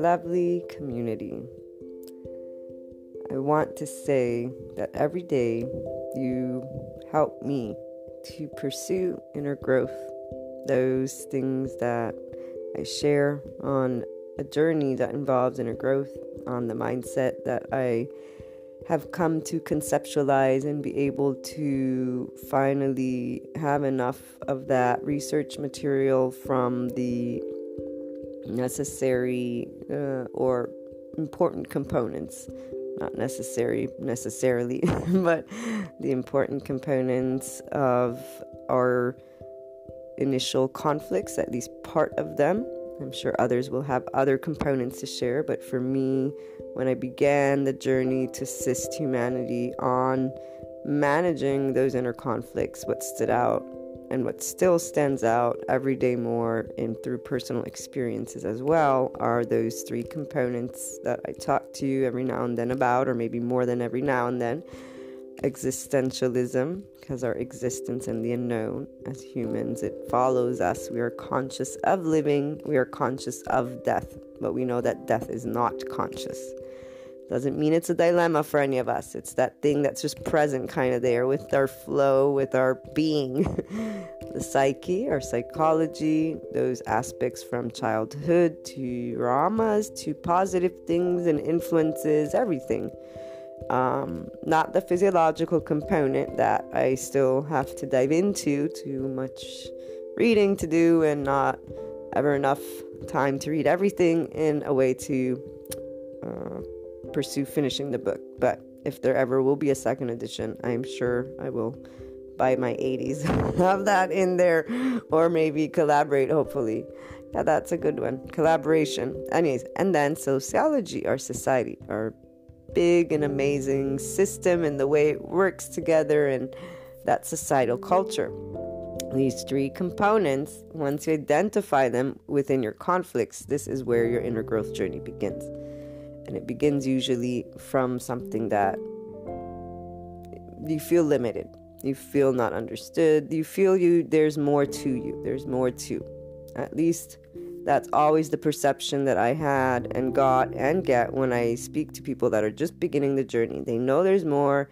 Lovely community, I want to say that every day you help me to pursue inner growth, those things that I share on a journey that involves inner growth, on the mindset that I have come to conceptualize and be able to finally have enough of that research material from the necessary uh, or important components not necessary necessarily, but the important components of our initial conflicts, at least part of them. I'm sure others will have other components to share, but for me, when I began the journey to assist humanity on managing those inner conflicts, what stood out and what still stands out every day more and through personal experiences as well are those three components that I talk to you every now and then about, or maybe more than every now and then. Existentialism, because our existence in the unknown as humans, it follows us. We are conscious of living, we are conscious of death, but we know that death is not conscious. Doesn't mean it's a dilemma for any of us. It's that thing that's just present kind of there with our flow, with our being. the psyche, our psychology, those aspects from childhood to traumas to positive things and influences, everything. Um, not the physiological component that I still have to dive into, too much reading to do, and not ever enough time to read everything in a way to. Uh, pursue finishing the book. But if there ever will be a second edition, I'm sure I will buy my 80s, have that in there, or maybe collaborate, hopefully. Yeah, that's a good one. Collaboration. Anyways, and then sociology, our society, our big and amazing system and the way it works together and that societal culture. These three components, once you identify them within your conflicts, this is where your inner growth journey begins. And it begins usually from something that you feel limited. You feel not understood. You feel you there's more to you. There's more to. At least that's always the perception that I had and got and get when I speak to people that are just beginning the journey. They know there's more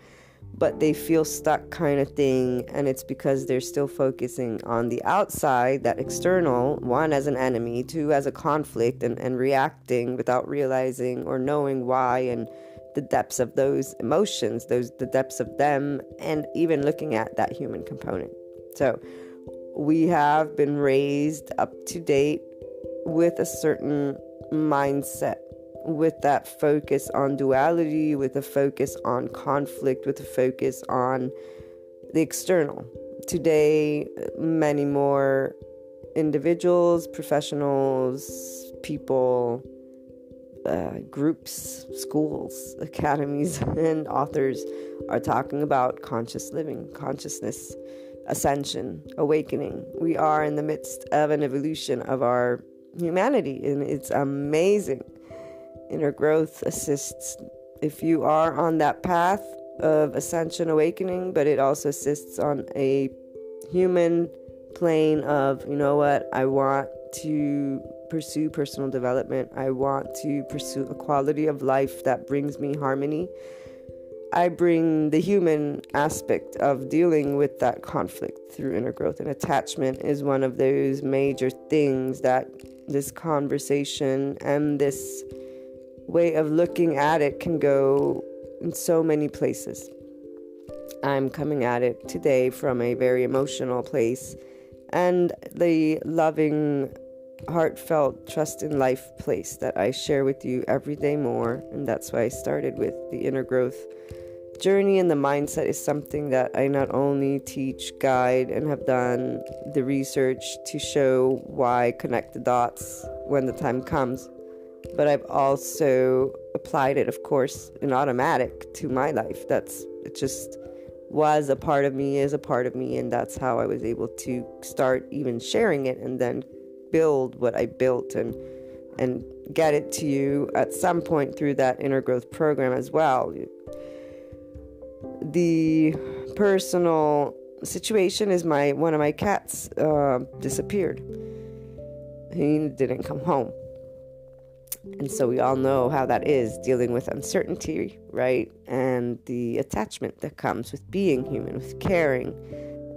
but they feel stuck kind of thing and it's because they're still focusing on the outside that external one as an enemy two as a conflict and, and reacting without realizing or knowing why and the depths of those emotions those the depths of them and even looking at that human component. So we have been raised up to date with a certain mindset, with that focus on duality, with a focus on conflict, with a focus on the external. Today, many more individuals, professionals, people, uh, groups, schools, academies, and authors are talking about conscious living, consciousness, ascension, awakening. We are in the midst of an evolution of our humanity, and it's amazing. Inner growth assists if you are on that path of ascension, awakening, but it also assists on a human plane of, you know what, I want to pursue personal development. I want to pursue a quality of life that brings me harmony. I bring the human aspect of dealing with that conflict through inner growth, and attachment is one of those major things that this conversation and this way of looking at it can go in so many places. I'm coming at it today from a very emotional place and the loving heartfelt trust in life place that I share with you every day more. And that's why I started with the inner growth journey. And the mindset is something that I not only teach, guide, and have done the research to show why connect the dots when the time comes, but I've also applied it, of course, in automatic to my life. That's it just was a part of me, is a part of me, and that's how I was able to start even sharing it and then build what I built and and get it to you at some point through that inner growth program as well. The personal situation is my one of my cats uh, disappeared. He didn't come home. And so we all know how that is dealing with uncertainty, right? And the attachment that comes with being human, with caring,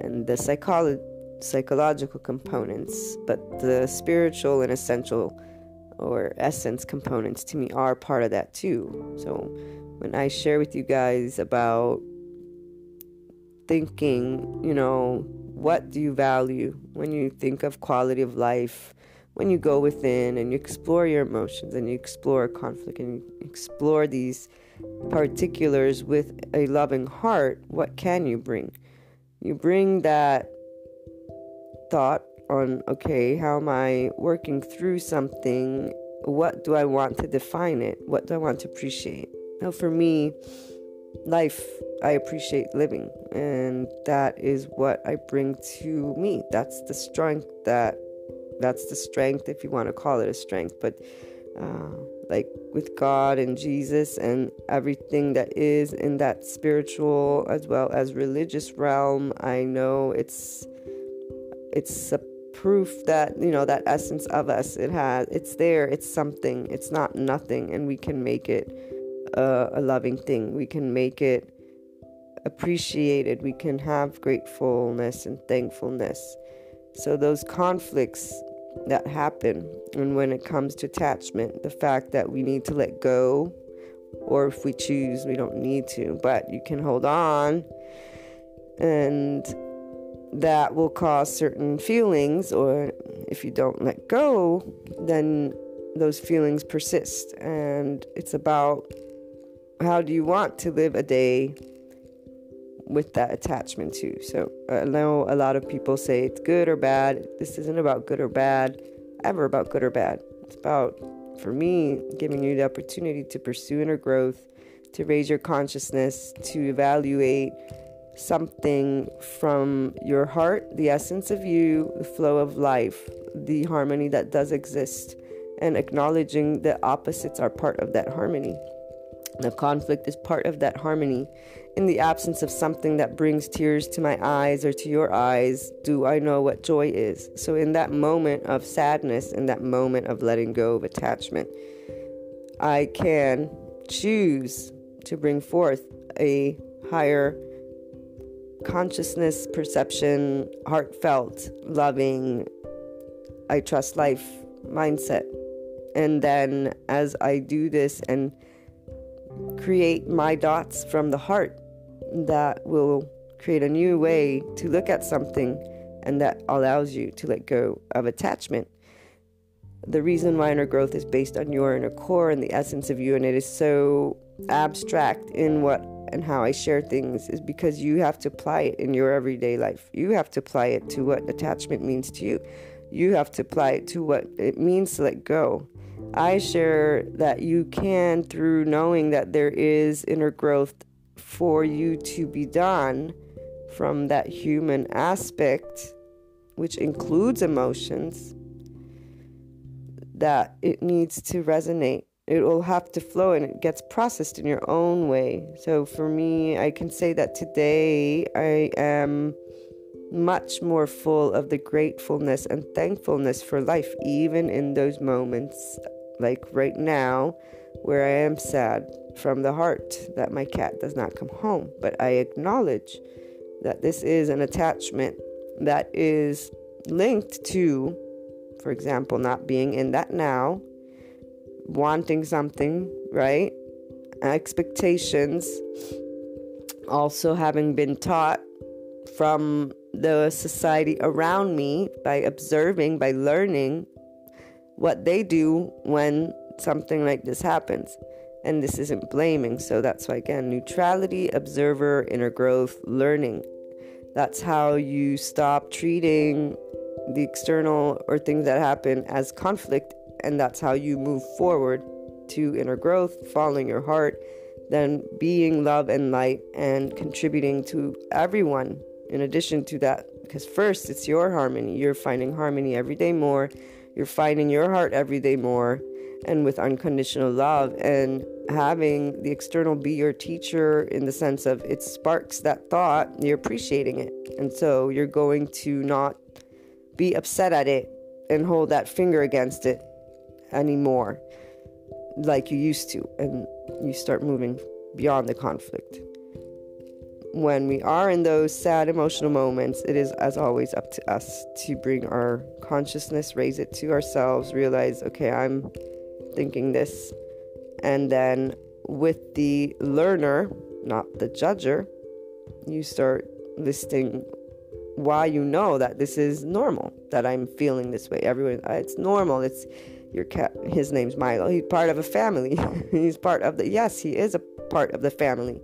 and the psychology psychological components, but the spiritual and essential or essence components to me are part of that too. So when I share with you guys about thinking, you know, what do you value when you think of quality of life? When you go within and you explore your emotions and you explore conflict and you explore these particulars with a loving heart, what can you bring? You bring that thought on okay, how am I working through something? What do I want to define it? What do I want to appreciate? Now, for me, life, I appreciate living, and that is what I bring to me. That's the strength that, that's the strength, if you want to call it a strength, but uh, like with God and Jesus and everything that is in that spiritual as well as religious realm, I know it's it's a proof that you know that essence of us it has it's there it's something it's not nothing and we can make it uh, a loving thing. We can make it appreciated. We can have gratefulness and thankfulness. So those conflicts that happen and when it comes to attachment the fact that we need to let go or if we choose we don't need to but you can hold on and that will cause certain feelings, or if you don't let go, then those feelings persist. And it's about how do you want to live a day with that attachment too. So uh, I know a lot of people say it's good or bad. This isn't about good or bad, ever about good or bad. It's about, for me, giving you the opportunity to pursue inner growth, to raise your consciousness, to evaluate something from your heart, the essence of you, the flow of life, the harmony that does exist, and acknowledging that opposites are part of that harmony. The conflict is part of that harmony. In the absence of something that brings tears to my eyes or to your eyes, do I know what joy is? So, in that moment of sadness, in that moment of letting go of attachment, I can choose to bring forth a higher consciousness, perception, heartfelt, loving, I trust life mindset. And then as I do this and create my dots from the heart, that will create a new way to look at something and that allows you to let go of attachment. The reason why inner growth is based on your inner core and the essence of you, and it is so abstract in what and how I share things, is because you have to apply it in your everyday life. You have to apply it to what attachment means to you. You have to apply it to what it means to let go. I share that you can, through knowing that there is inner growth for you to be done from that human aspect, which includes emotions, that it needs to resonate. It will have to flow and it gets processed in your own way. So for me, I can say that today I am much more full of the gratefulness and thankfulness for life, even in those moments, like right now, where I am sad from the heart that my cat does not come home. But I acknowledge that this is an attachment that is linked to, for example, not being in that now, wanting something, right? Expectations, also having been taught from the society around me by observing, by learning what they do when something like this happens. And this isn't blaming. So that's why, again, neutrality, observer, inner growth, learning. That's how you stop treating the external or things that happen as conflict. And that's how you move forward to inner growth, following your heart, then being love and light and contributing to everyone in addition to that. Because first, it's your harmony. You're finding harmony every day more. You're finding your heart every day more and with unconditional love and having the external be your teacher in the sense of it sparks that thought, you're appreciating it. And so you're going to not be upset at it and hold that finger against it anymore like you used to. And you start moving beyond the conflict. When we are in those sad emotional moments, it is, as always, up to us to bring our consciousness, raise it to ourselves, realize, okay, I'm thinking this. And then with the learner, not the judger, you start listing why you know that this is normal, that I'm feeling this way. Everyone, uh, it's normal. It's your cat. His name's Milo. He's part of a family. He's part of the. Yes, he is a part of the family.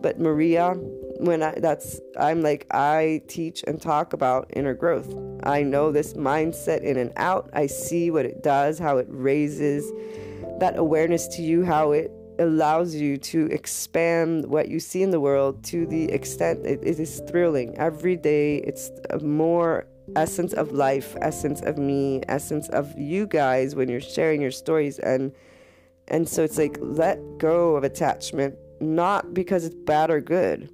But Maria, when I that's I'm like I teach and talk about inner growth. I know this mindset in and out. I see what it does, how it raises that awareness to you, how it allows you to expand what you see in the world to the extent it, it is thrilling. Every day it's more essence of life, essence of me, essence of you guys when you're sharing your stories and and so it's like let go of attachment not because it's bad or good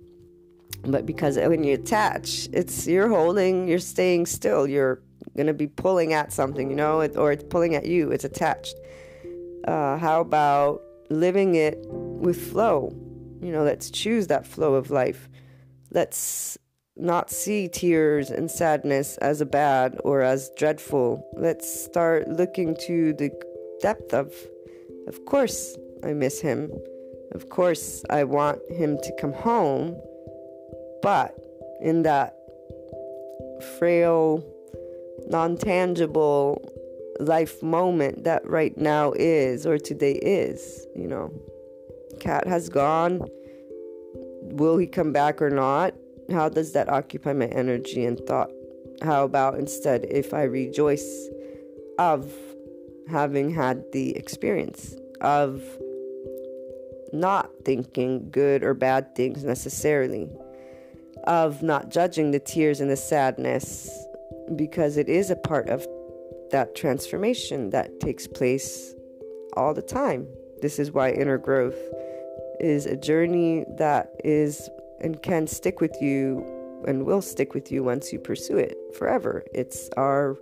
but because when you attach it's you're holding you're staying still you're to be pulling at something you know it, or it's pulling at you it's attached. Uh, how about living it with flow? You know let's choose that flow of life. Let's not see tears and sadness as a bad or as dreadful. Let's start looking to the depth of of course i miss him of course i want him to come home but in that frail, non tangible life moment that right now is or today is, you know, cat has gone. Will he come back or not? How does that occupy my energy and thought? How about instead if I rejoice of having had the experience of not thinking good or bad things necessarily, of not judging the tears and the sadness because it is a part of that transformation that takes place all the time. This is why inner growth is a journey that is and can stick with you and will stick with you once you pursue it forever. It's our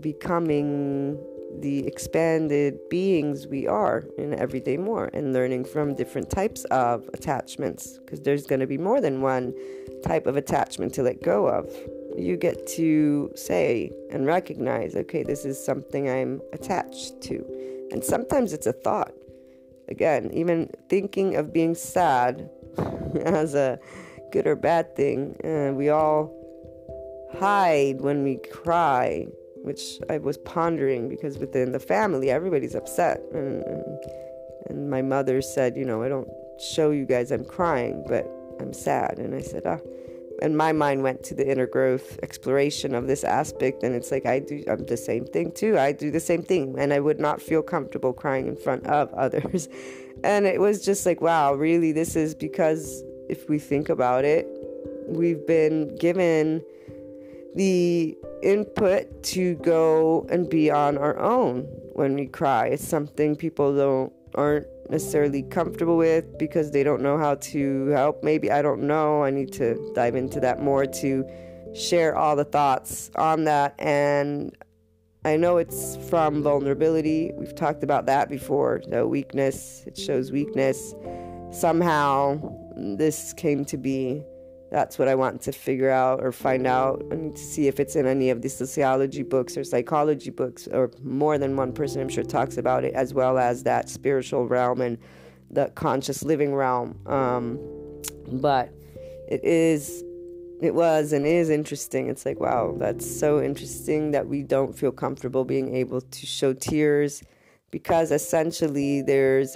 becoming the expanded beings we are in everyday more and learning from different types of attachments because there's going to be more than one type of attachment to let go of. You get to say and recognize, okay, this is something I'm attached to. And sometimes it's a thought. Again, even thinking of being sad as a good or bad thing, uh, we all hide when we cry, which I was pondering because within the family, everybody's upset. And, and, my mother said, You know, I don't show you guys I'm crying, but I'm sad. And I said, Ah. And my mind went to the inner growth exploration of this aspect. And it's like, I do I'm the same thing too. I do the same thing. And I would not feel comfortable crying in front of others. And it was just like, wow, really, this is because if we think about it, we've been given the input to go and be on our own when we cry. It's something people don't aren't necessarily comfortable with because they don't know how to help. Maybe I don't know. I need to dive into that more to share all the thoughts on that and I know it's from vulnerability. We've talked about that before. The weakness, it shows weakness. Somehow this came to be that's what I want to figure out or find out and to see if it's in any of the sociology books or psychology books or more than one person I'm sure talks about it as well as that spiritual realm and the conscious living realm. Um, but it is it was and is interesting. It's like, wow, that's so interesting that we don't feel comfortable being able to show tears because essentially there's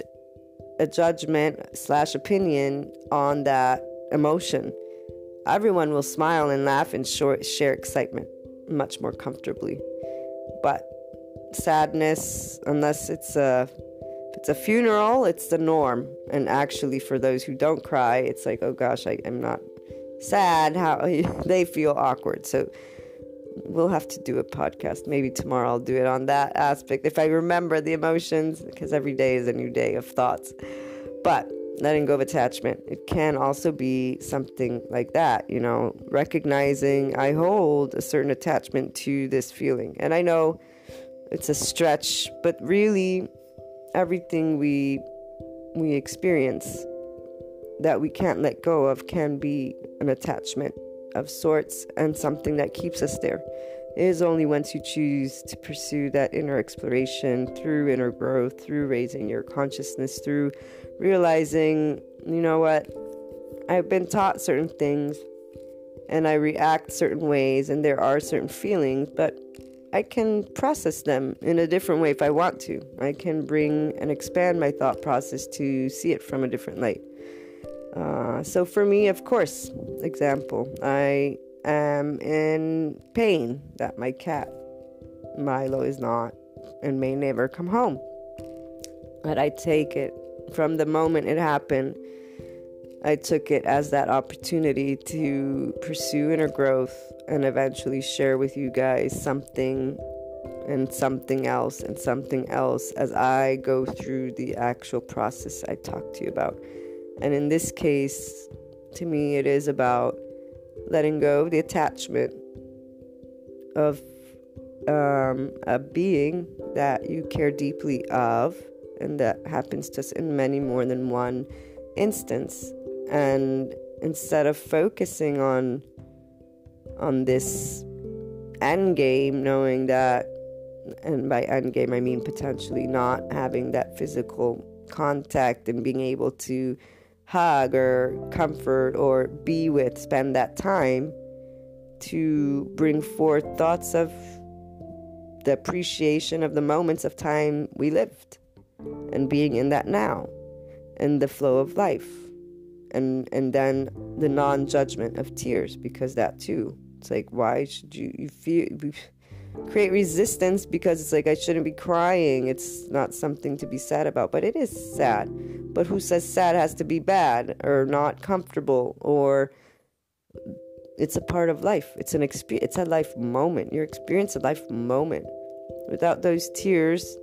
a judgment slash opinion on that emotion everyone will smile and laugh and share excitement much more comfortably. But sadness, unless it's a it's a funeral, it's the norm. And actually, for those who don't cry, it's like, oh gosh, I, am not sad. How they feel awkward. So we'll have to do a podcast. Maybe tomorrow I'll do it on that aspect if I remember the emotions, because every day is a new day of thoughts. But letting go of attachment. It can also be something like that, you know, recognizing I hold a certain attachment to this feeling. And I know it's a stretch, but really everything we we experience that we can't let go of can be an attachment of sorts and something that keeps us there. Is only once you choose to pursue that inner exploration through inner growth, through raising your consciousness, through realizing, you know what, I've been taught certain things and I react certain ways, and there are certain feelings, but I can process them in a different way if I want to. I can bring and expand my thought process to see it from a different light. Uh, so, for me, of course, example, I am in pain that my cat, Milo, is not and may never come home. But I take it from the moment it happened, I took it as that opportunity to pursue inner growth and eventually share with you guys something and something else and something else as I go through the actual process I talked to you about. And in this case, to me, it is about letting go of the attachment of um, a being that you care deeply of and that happens us in many more than one instance. And instead of focusing on on this end game knowing that and by end game I mean potentially not having that physical contact and being able to hug or comfort or be with spend that time to bring forth thoughts of the appreciation of the moments of time we lived and being in that now and the flow of life and and then the non-judgment of tears because that too it's like why should you you feel create resistance because it's like I shouldn't be crying. It's not something to be sad about but it is sad. But who says sad has to be bad or not comfortable or it's a part of life. It's an experience it's a life moment. Your experience a life moment. Without those tears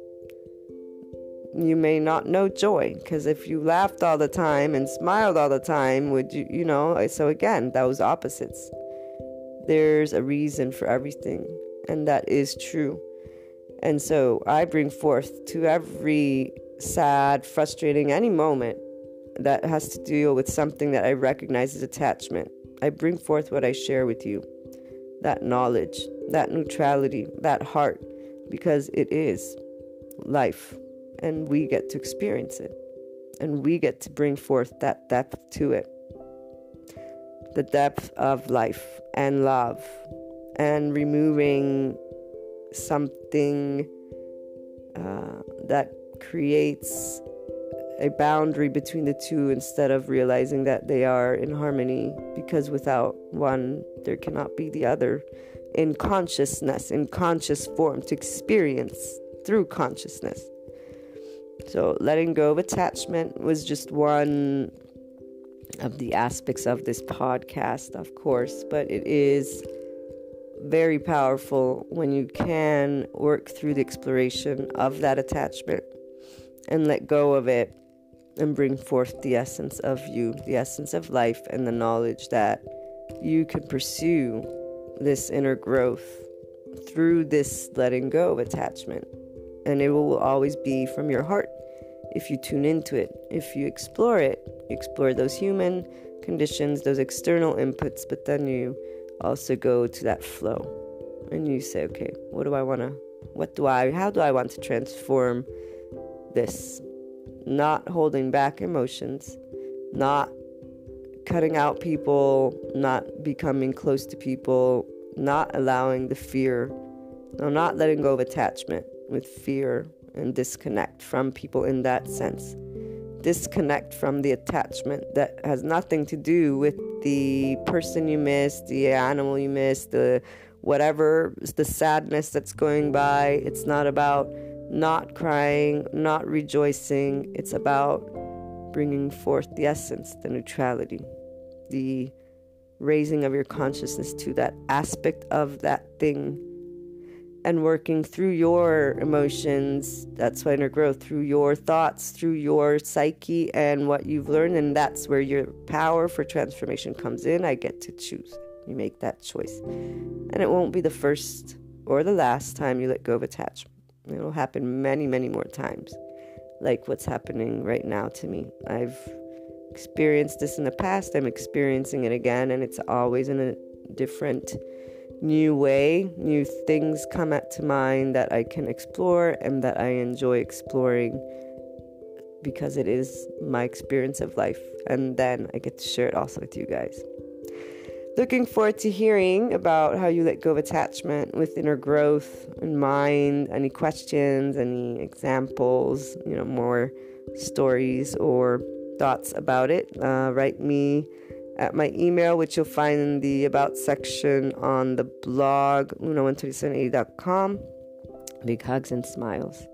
you may not know joy. Because if you laughed all the time and smiled all the time would you you know so again those opposites. There's a reason for everything and that is true. And so i bring forth to every sad frustrating any moment that has to deal with something that i recognize as attachment i bring forth what i share with you. That knowledge that neutrality that heart because it is life and we get to experience it. And we get to bring forth that depth to it. The depth of life and love and removing something uh, that creates a boundary between the two instead of realizing that they are in harmony because without one there cannot be the other. In consciousness in conscious form to experience through consciousness. So letting go of attachment was just one of the aspects of this podcast of course but it is very powerful when you can work through the exploration of that attachment and let go of it and bring forth the essence of you, the essence of life, and the knowledge that you can pursue this inner growth through this letting go of attachment. And it will always be from your heart if you tune into it, if you explore it, you explore those human conditions, those external inputs, but then you also go to that flow and you say, okay, what do I want to, what do I, how do I want to transform this? Not holding back emotions, not cutting out people, not becoming close to people, not allowing the fear, no, not letting go of attachment with fear and disconnect from people in that sense. Disconnect from the attachment that has nothing to do with the person you miss, the animal you miss, the whatever, the sadness that's going by. It's not about not crying, not rejoicing. It's about bringing forth the essence, the neutrality, the raising of your consciousness to that aspect of that thing and working through your emotions. That's why inner growth, through your thoughts, through your psyche and what you've learned. And that's where your power for transformation comes in. I get to choose. You make that choice. And it won't be the first or the last time you let go of attachment. It'll happen many, many more times, like what's happening right now to me. I've experienced this in the past, I'm experiencing it again, and it's always in a different new way, new things come up to mind that I can explore and that I enjoy exploring because it is my experience of life. And then I get to share it also with you guys. Looking forward to hearing about how you let go of attachment with inner growth in mind. Any questions, any examples, you know, more stories or thoughts about it. Uh, write me at my email, which you'll find in the About section on the blog, una13780.com. Big hugs and smiles.